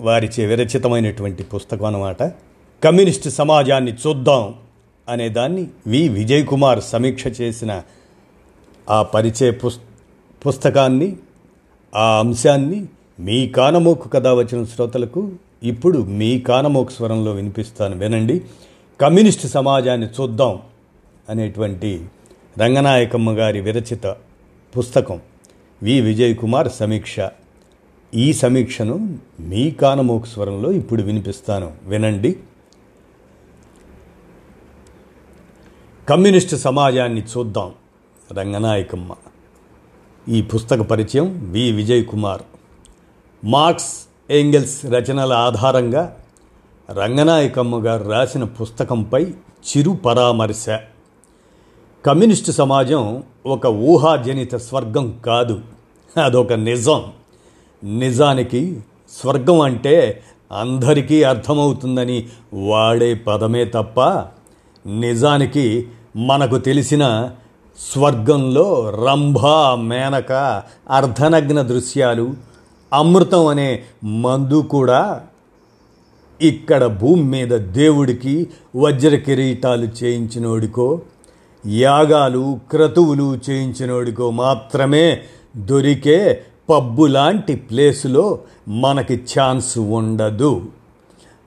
వారిచే విరచితమైనటువంటి పుస్తకం అన్నమాట. కమ్యూనిస్టు సమాజాన్ని చూద్దాం అనే దాన్ని వి విజయ్ కుమార్ సమీక్ష చేసిన ఆ పరిచయ పుస్ పుస్తకాన్ని ఆ అంశాన్ని మీ కానమోకు కథ వచ్చిన శ్రోతలకు ఇప్పుడు మీ కానమోకు స్వరంలో వినిపిస్తాను. వినండి. కమ్యూనిస్టు సమాజాన్ని చూద్దాం అనేటువంటి రంగనాయకమ్మ గారి విరచిత పుస్తకం వి విజయ్ కుమార్ సమీక్ష ఈ సమీక్షను మీ కానమోకు స్వరంలో ఇప్పుడు వినిపిస్తాను. వినండి. కమ్యూనిస్టు సమాజాన్ని చూద్దాం. రంగనాయకమ్మ. ఈ పుస్తక పరిచయం V. Vijay Kumar. Marx Engels రచనల ఆధారంగా రంగనాయకమ్మ గారు రాసిన పుస్తకంపై చిరు పరామర్శ. కమ్యూనిస్టు సమాజం ఒక ఊహాజనిత స్వర్గం కాదు. అదొక నిజం. నిజానికి స్వర్గం అంటే అందరికీ అర్థమవుతుందని వాడే పదమే తప్ప నిజానికి మనకు తెలిసిన స్వర్గంలో రంభ మేనక అర్ధనగ్న దృశ్యాలు అమృతం అనే మందు కూడా ఇక్కడ భూమి మీద దేవుడికి వజ్ర కిరీటాలు చేయించినోడికో యాగాలు క్రతువులు చేయించినోడికో మాత్రమే దొరికే పబ్బు లాంటి ప్లేసులో మనకి ఛాన్స్ ఉండదు.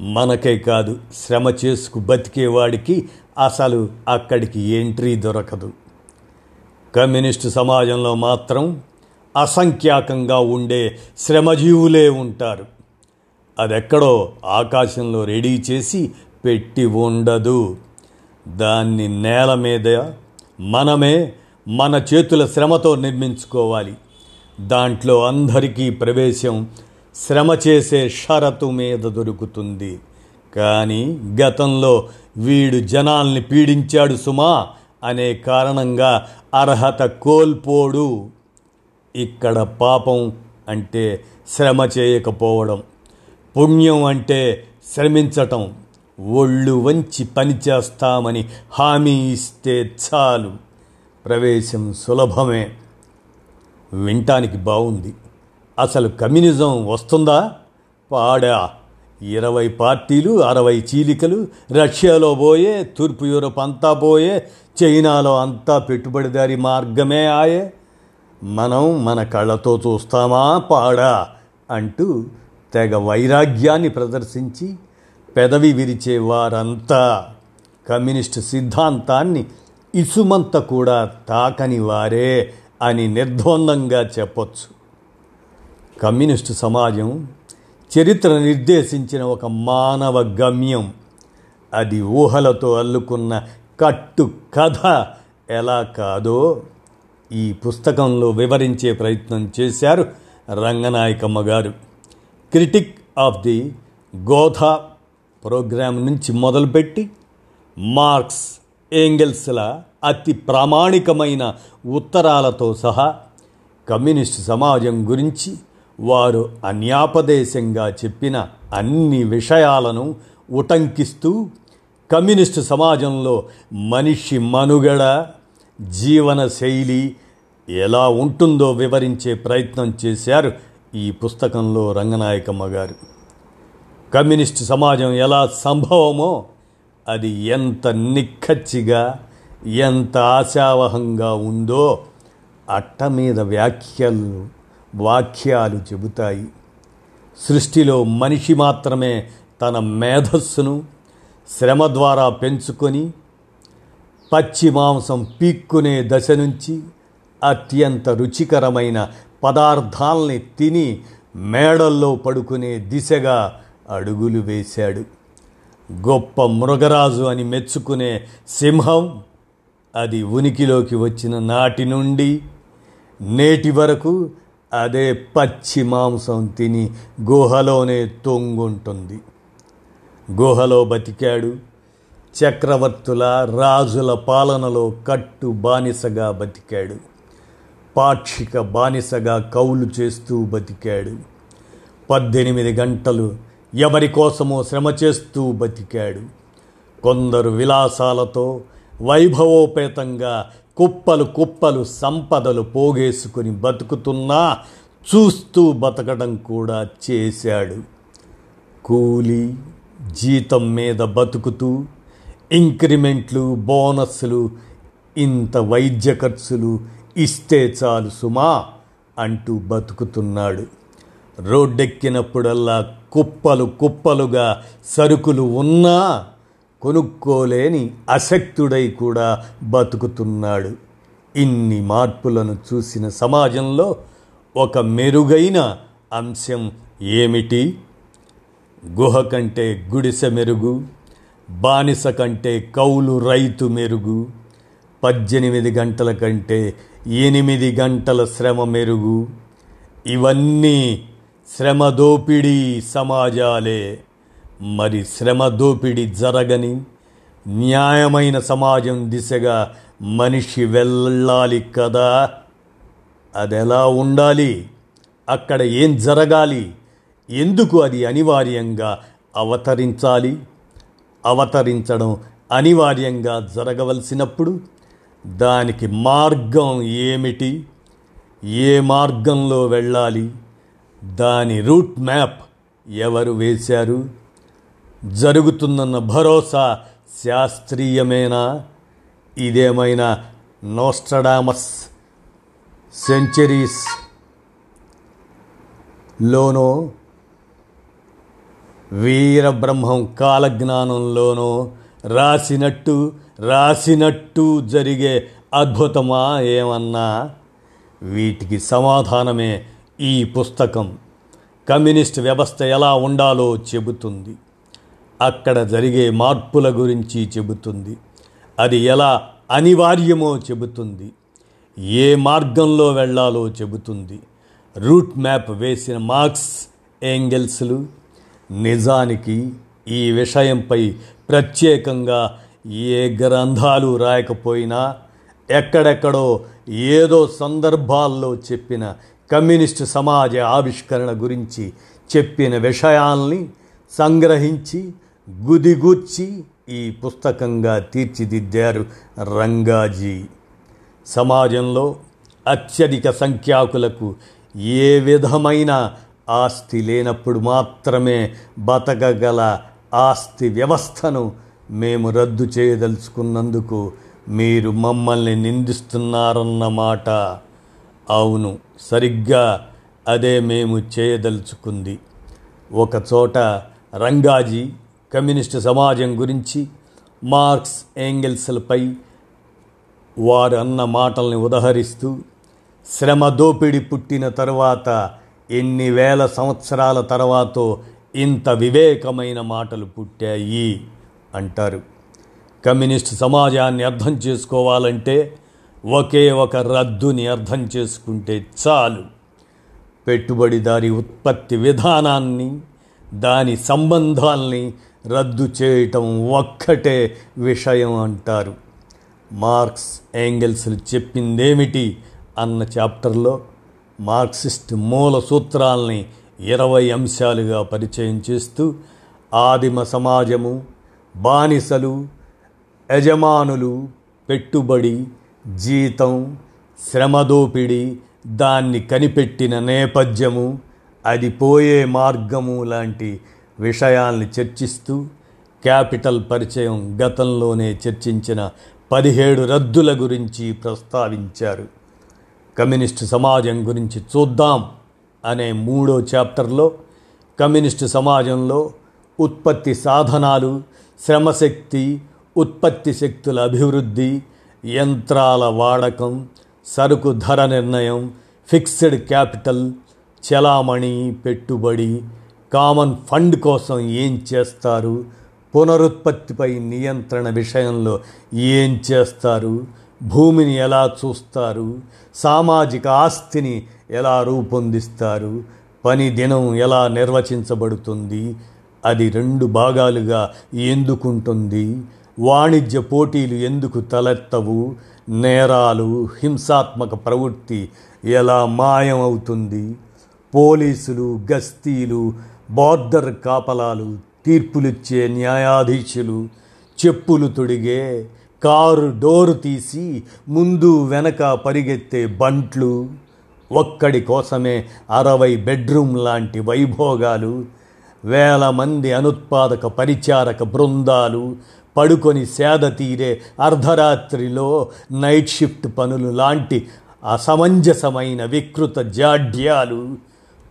మనకే కాదు శ్రమ చేసుకు బతికేవాడికి అసలు అక్కడికి ఎంట్రీ దొరకదు. కమ్యూనిస్టు సమాజంలో మాత్రం అసంఖ్యాకంగా ఉండే శ్రమజీవులే ఉంటారు. అదెక్కడో ఆకాశంలో రెడీ చేసి పెట్టి ఉండదు. దాన్ని నేల మీద మనమే మన చేతుల శ్రమతో నిర్మించుకోవాలి. దాంట్లో అందరికీ ప్రవేశం శ్రమ చేసే షరతు మీద దొరుకుతుంది. కానీ గతంలో వీడు జనాల్ని పీడించాడు సుమా అనే కారణంగా అర్హత కోల్పోడు. ఇక్కడ పాపం అంటే శ్రమ చేయకపోవడం పుణ్యం అంటే శ్రమించటం ఒళ్ళు వంచి పనిచేస్తామని హామీ ఇస్తే చాలు. ప్రవేశం సులభమే. వినటానికి బాగుంది అసలు కమ్యూనిజం వస్తుందా? పాడా. ఇరవై పార్టీలు అరవై చీలికలు రష్యాలో పోయే తూర్పు యూరోప్ అంతా పోయే చైనాలో అంతా పెట్టుబడిదారి మార్గమే ఆయే. మనం మన కళ్ళతో చూస్తామా? పాడా అంటూ తెగ వైరాగ్యాన్ని ప్రదర్శించి పెదవి విరిచే వారంతా కమ్యూనిస్టు సిద్ధాంతాన్ని ఇసుమంత కూడా తాకని వారే. అని నిర్ద్వందంగా చెప్పొచ్చు. కమ్యూనిస్టు సమాజం చరిత్ర నిర్దేశించిన ఒక మానవ గమ్యం. అది ఊహలతో అల్లుకున్న కట్టు కథ ఎలా కాదో ఈ పుస్తకంలో వివరించే ప్రయత్నం చేశారు రంగనాయకమ్మ గారు. Critique of the Gotha programme నుంచి మొదలుపెట్టి మార్క్స్ ఏంగెల్స్ల అతి ప్రామాణికమైన ఉత్తరాలతో సహా కమ్యూనిస్టు సమాజం గురించి వారు అన్యాపదేశంగా చెప్పిన అన్ని విషయాలను ఉటంకిస్తూ కమ్యూనిస్టు సమాజంలో మనిషి మనుగడ జీవన శైలి ఎలా ఉంటుందో వివరించే ప్రయత్నం చేశారు ఈ పుస్తకంలో రంగనాయకమ్మ గారు కమ్యూనిస్టు సమాజం ఎలా సంభవమో అది ఎంత నిక్కచ్చిగా ఎంత ఆశావహంగా ఉందో అట్ట మీద వ్యాఖ్యలు వాక్యాలు చెబుతాయి. సృష్టిలో మనిషి మాత్రమే తన మేధస్సును శ్రమ ద్వారా పెంచుకొని పచ్చి మాంసం పీక్కునే దశ నుంచి అత్యంత రుచికరమైన పదార్థాల్ని తిని మేడల్లో పడుకునే దిశగా అడుగులు వేశాడు. గొప్ప మృగరాజు అని మెచ్చుకునే సింహం అది ఉనికిలోకి వచ్చిన నాటి నుండి నేటి వరకు అదే పచ్చి మాంసం తిని గుహలోనే తొంగుంటుంది. గుహలో బతికాడు చక్రవర్తుల రాజుల పాలనలో కట్టు బానిసగా బతికాడు పాక్షిక బానిసగా కౌలు చేస్తూ బతికాడు పద్దెనిమిది గంటలు ఎవరి కోసమో శ్రమ చేస్తూ బతికాడు. కొందరు విలాసాలతో వైభవోపేతంగా కుప్పలు కుప్పలు సంపదలు పోగేసుకుని బతుకుతున్నా చూస్తూ బతకడం కూడా చేశాడు. కూలి జీతం మీద బతుకుతూ ఇంక్రిమెంట్లు బోనస్లు ఇంత వైద్య ఖర్చులు ఇస్తే చాలు సుమా అంటూ బతుకుతున్నాడు. రోడ్డెక్కినప్పుడల్లా కుప్పలు కుప్పలుగా సరుకులు ఉన్నా కొనుక్కోలేని అశక్తుడై కూడా బతుకుతున్నాడు. ఇన్ని మార్పులను చూసిన సమాజంలో ఒక మెరుగైన అంశం ఏమిటి? గుహ కంటే గుడిసె మెరుగు బానిస కంటే కౌలు రైతు మెరుగు పద్దెనిమిది గంటల కంటే ఎనిమిది గంటల శ్రమ మెరుగు. ఇవన్నీ శ్రమ దోపిడీ సమాజాలే. మరి శ్రమ దోపిడీ జరగని న్యాయమైన సమాజం దిశగా మనిషి వెళ్ళాలి కదా. అది ఎలా ఉండాలి? అక్కడ ఏం జరగాలి? ఎందుకు అది అనివార్యంగా అవతరించాలి? అవతరించడం అనివార్యంగా జరగవలసినప్పుడు దానికి మార్గం ఏమిటి? ఏ మార్గంలో వెళ్ళాలి? దాని రూట్ మ్యాప్ ఎవరు వేశారు? జరుగుతుందన్న భరోసా శాస్త్రీయమేనా? ఇదేమైనా నోస్ట్రడామస్ సెంచరీస్ లోనో? వీరబ్రహ్మం కాలజ్ఞానంలోనో? రాసినట్టు రాసినట్టు జరిగే అద్భుతమా ఏమన్నా? వీటికి సమాధానమే ఈ పుస్తకం. కమ్యూనిస్ట్ వ్యవస్థ ఎలా ఉండాలో చెబుతుంది. అక్కడ జరిగే మార్పుల గురించి చెబుతుంది. అది ఎలా అనివార్యమో చెబుతుంది. ఏ మార్గంలో వెళ్ళాలో చెబుతుంది. రూట్ మ్యాప్ వేసిన మార్క్స్ ఏంగెల్స్లు. నిజానికి ఈ విషయంపై ప్రత్యేకంగా ఏ గ్రంథాలు రాయకపోయినా ఎక్కడెక్కడో ఏదో సందర్భాల్లో చెప్పిన కమ్యూనిస్ట్ సమాజ ఆవిష్కరణ గురించి చెప్పిన విషయాల్ని సంగ్రహించి గుదిగూర్చి ఈ పుస్తకంగా తీర్చిదిద్దారు రంగాజీ. సమాజంలో అత్యధిక సంఖ్యాకులకు ఏ విధమైన ఆస్తి లేనప్పుడు మాత్రమే బతకగల ఆస్తి వ్యవస్థను మేము రద్దు చేయదలుచుకున్నందుకు మీరు మమ్మల్ని నిందిస్తున్నారన్నమాట అవును సరిగ్గా అదే మేము చేయదలుచుకుంది. ఒకచోట రంగాజీ కమ్యూనిస్టు సమాజం గురించి మార్క్స్ ఏంగెల్స్లపై వారు అన్న మాటల్ని ఉదహరిస్తూ శ్రమ దోపిడి పుట్టిన తర్వాత ఎన్ని వేల సంవత్సరాల తర్వాతో ఇంత వివేకమైన మాటలు పుట్టాయి అంటారు. కమ్యూనిస్ట్ సమాజాన్ని అర్థం చేసుకోవాలంటే ఒకే ఒక రద్దుని అర్థం చేసుకుంటే చాలు. పెట్టుబడిదారి ఉత్పత్తి విధానాన్ని దాని సంబంధాల్ని రద్దు చేయటం ఒక్కటే విషయం అంటారు. మార్క్స్ ఏంగెల్స్లు చెప్పిందేమిటి అన్న చాప్టర్లో మార్క్సిస్ట్ మూల సూత్రాల్ని ఇరవై అంశాలుగా పరిచయం చేస్తూ ఆదిమ సమాజము బానిసలు యజమానులు పెట్టుబడి జీతం శ్రమదోపిడి దాన్ని కనిపెట్టిన నేపథ్యము అది పోయే మార్గము లాంటి విషయాల్ని చర్చిస్తూ క్యాపిటల్ పరిచయం గతంలోనే చర్చించిన పదిహేడు రద్దుల గురించి ప్రస్తావించారు. కమ్యూనిస్టు సమాజం గురించి చూద్దాం అనే మూడో చాప్టర్లో కమ్యూనిస్టు సమాజంలో ఉత్పత్తి సాధనాలు శ్రమశక్తి ఉత్పత్తి శక్తుల అభివృద్ధి యంత్రాల వాడకం సరుకు ధర నిర్ణయం ఫిక్స్డ్ క్యాపిటల్ చలామణి పెట్టుబడి కామన్ ఫండ్ కోసం ఏం చేస్తారు? పునరుత్పత్తిపై నియంత్రణ విషయంలో ఏం చేస్తారు? భూమిని ఎలా చూస్తారు? సామాజిక ఆస్తిని ఎలా రూపొందిస్తారు? పని దినం ఎలా నిర్వచించబడుతుంది? అది రెండు భాగాలుగా ఎందుకుంటుంది? వాణిజ్య పోటీలు ఎందుకు తలెత్తవు? నేరాలు హింసాత్మక ప్రవృత్తి ఎలా మాయమవుతుంది? పోలీసులు గస్తీలు బార్డర్ కాపలాలు తీర్పులిచ్చే న్యాయాధీశులు చెప్పులు తొడిగే కారు డోరు తీసి ముందు వెనక పరిగెత్తే బంట్లు ఒక్కడి కోసమే అరవై బెడ్రూమ్ లాంటి వైభోగాలు వేల మంది అనుత్పాదక పరిచారక బృందాలు పడుకొని సేద తీరే అర్ధరాత్రిలో నైట్ షిఫ్ట్ పనులు లాంటి అసమంజసమైన వికృత జాడ్యాలు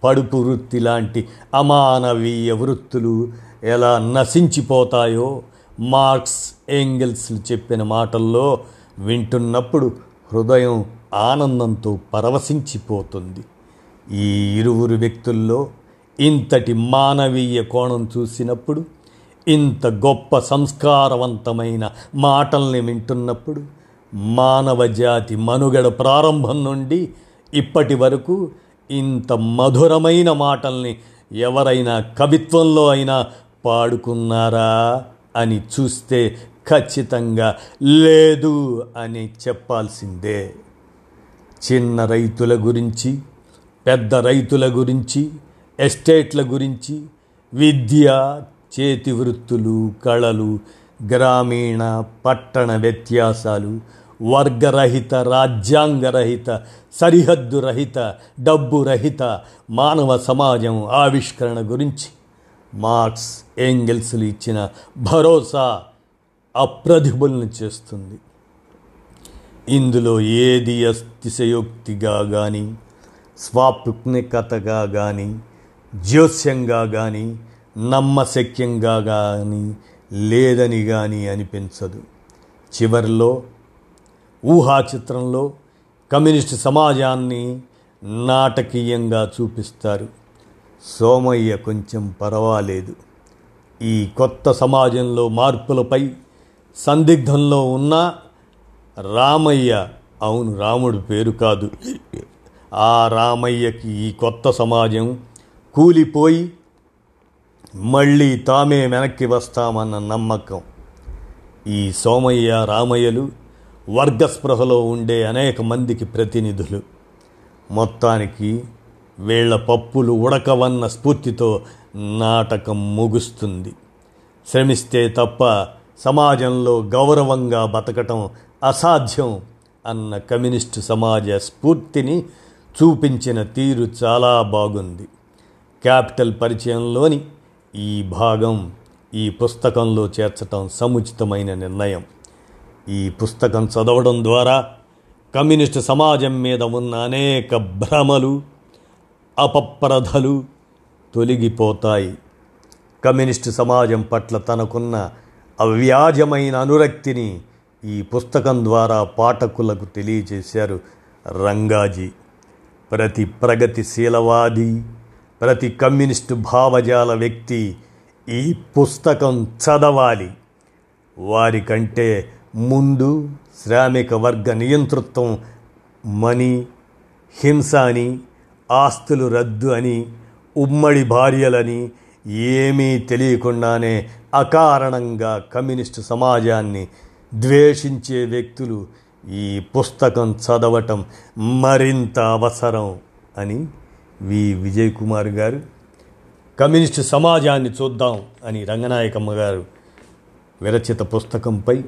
పడుపు వృత్తి లాంటి అమానవీయ వృత్తులు ఎలా నశించిపోతాయో మార్క్స్ ఏంగిల్స్లు చెప్పిన మాటల్లో వింటున్నప్పుడు హృదయం ఆనందంతో పరవశించిపోతుంది. ఈ ఇరువురు వ్యక్తుల్లో ఇంతటి మానవీయ కోణం చూసినప్పుడు ఇంత గొప్ప సంస్కారవంతమైన మాటల్ని వింటున్నప్పుడు మానవ జాతి మనుగడ ప్రారంభం నుండి ఇప్పటి వరకు ఇంత మధురమైన మాటల్ని ఎవరైనా కవిత్వంలో అయినా పాడుకున్నారా అని చూస్తే ఖచ్చితంగా లేదు అని చెప్పాల్సిందే. చిన్న రైతుల గురించి పెద్ద రైతుల గురించి ఎస్టేట్ల గురించి విద్య చేతి వృత్తులు కళలు గ్రామీణ పట్టణ వ్యత్యాసాలు వర్గరహిత రాజ్యాంగరహిత సరిహద్దు రహిత డబ్బు రహిత మానవ సమాజం ఆవిష్కరణ గురించి మార్క్స్ ఏంగెల్స్లు ఇచ్చిన భరోసా అప్రతిభులను చేస్తుంది. ఇందులో ఏది అతిశయోక్తిగా కానీ స్వాప్నికతగా కానీ జ్యోస్యంగా కానీ నమ్మశక్యంగా కానీ లేదని కానీ అనిపించదు. చివరిలో ఊహా చిత్రంలో కమ్యూనిస్ట్ సమాజాన్ని నాటకీయంగా చూపిస్తారు. సోమయ్య కొంచెం పర్వాలేదు. ఈ కొత్త సమాజంలో మార్పులపై సందిగ్ధంలో ఉన్న రామయ్య అవును రాముడు పేరు కాదు. ఆ రామయ్యకి ఈ కొత్త సమాజం కూలిపోయి మళ్ళీ తామే వెనక్కి వస్తామన్న నమ్మకం. ఈ సోమయ్య రామయ్యలు వర్గస్పృహలో ఉండే అనేక మందికి ప్రతినిధులు. మొత్తానికి వీళ్ళ పప్పులు ఉడకవన్న స్ఫూర్తితో నాటకం ముగుస్తుంది. శ్రమిస్తే తప్ప సమాజంలో గౌరవంగా బతకటం అసాధ్యం అన్న కమ్యూనిస్టు సమాజ స్ఫూర్తిని చూపించిన తీరు చాలా బాగుంది. క్యాపిటల్ పరిచయంలోని ఈ భాగం ఈ పుస్తకంలో చేర్చటం సముచితమైన నిర్ణయం. ఈ పుస్తకం చదవడం ద్వారా కమ్యూనిస్టు సమాజం మీద ఉన్న అనేక భ్రమలు అపప్రధలు తొలగిపోతాయి. కమ్యూనిస్టు సమాజం పట్ల తనకున్న అవ్యాజమైన అనురక్తిని ఈ పుస్తకం ద్వారా పాఠకులకు తెలియజేశారు రంగాజీ. ప్రతి ప్రగతిశీలవాది ప్రతి కమ్యూనిస్టు భావజాల వ్యక్తి ఈ పుస్తకం చదవాలి. వారికంటే ముందు శ్రామిక వర్గ నియంతృత్వం మనీ హింస అని ఆస్తులు రద్దు అని ఉమ్మడి భార్యలని ఏమీ తెలియకుండానే అకారణంగా కమ్యూనిస్టు సమాజాన్ని ద్వేషించే వ్యక్తులు ఈ పుస్తకం చదవటం మరింత అవసరం అని వి. విజయ్ కుమార్ గారు. కమ్యూనిస్టు సమాజాన్ని చూద్దాం అని రంగనాయకమ్మ గారు విరచిత పుస్తకంపై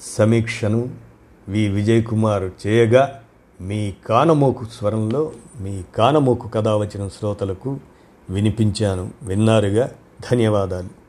సమీక్షను వి విజయ్ కుమార్ చేయగా మీ కానమోకు స్వరంలో మీ కానమోకు కథ వచ్చిన శ్రోతలకు వినిపించాను. విన్నారుగా? ధన్యవాదాలు.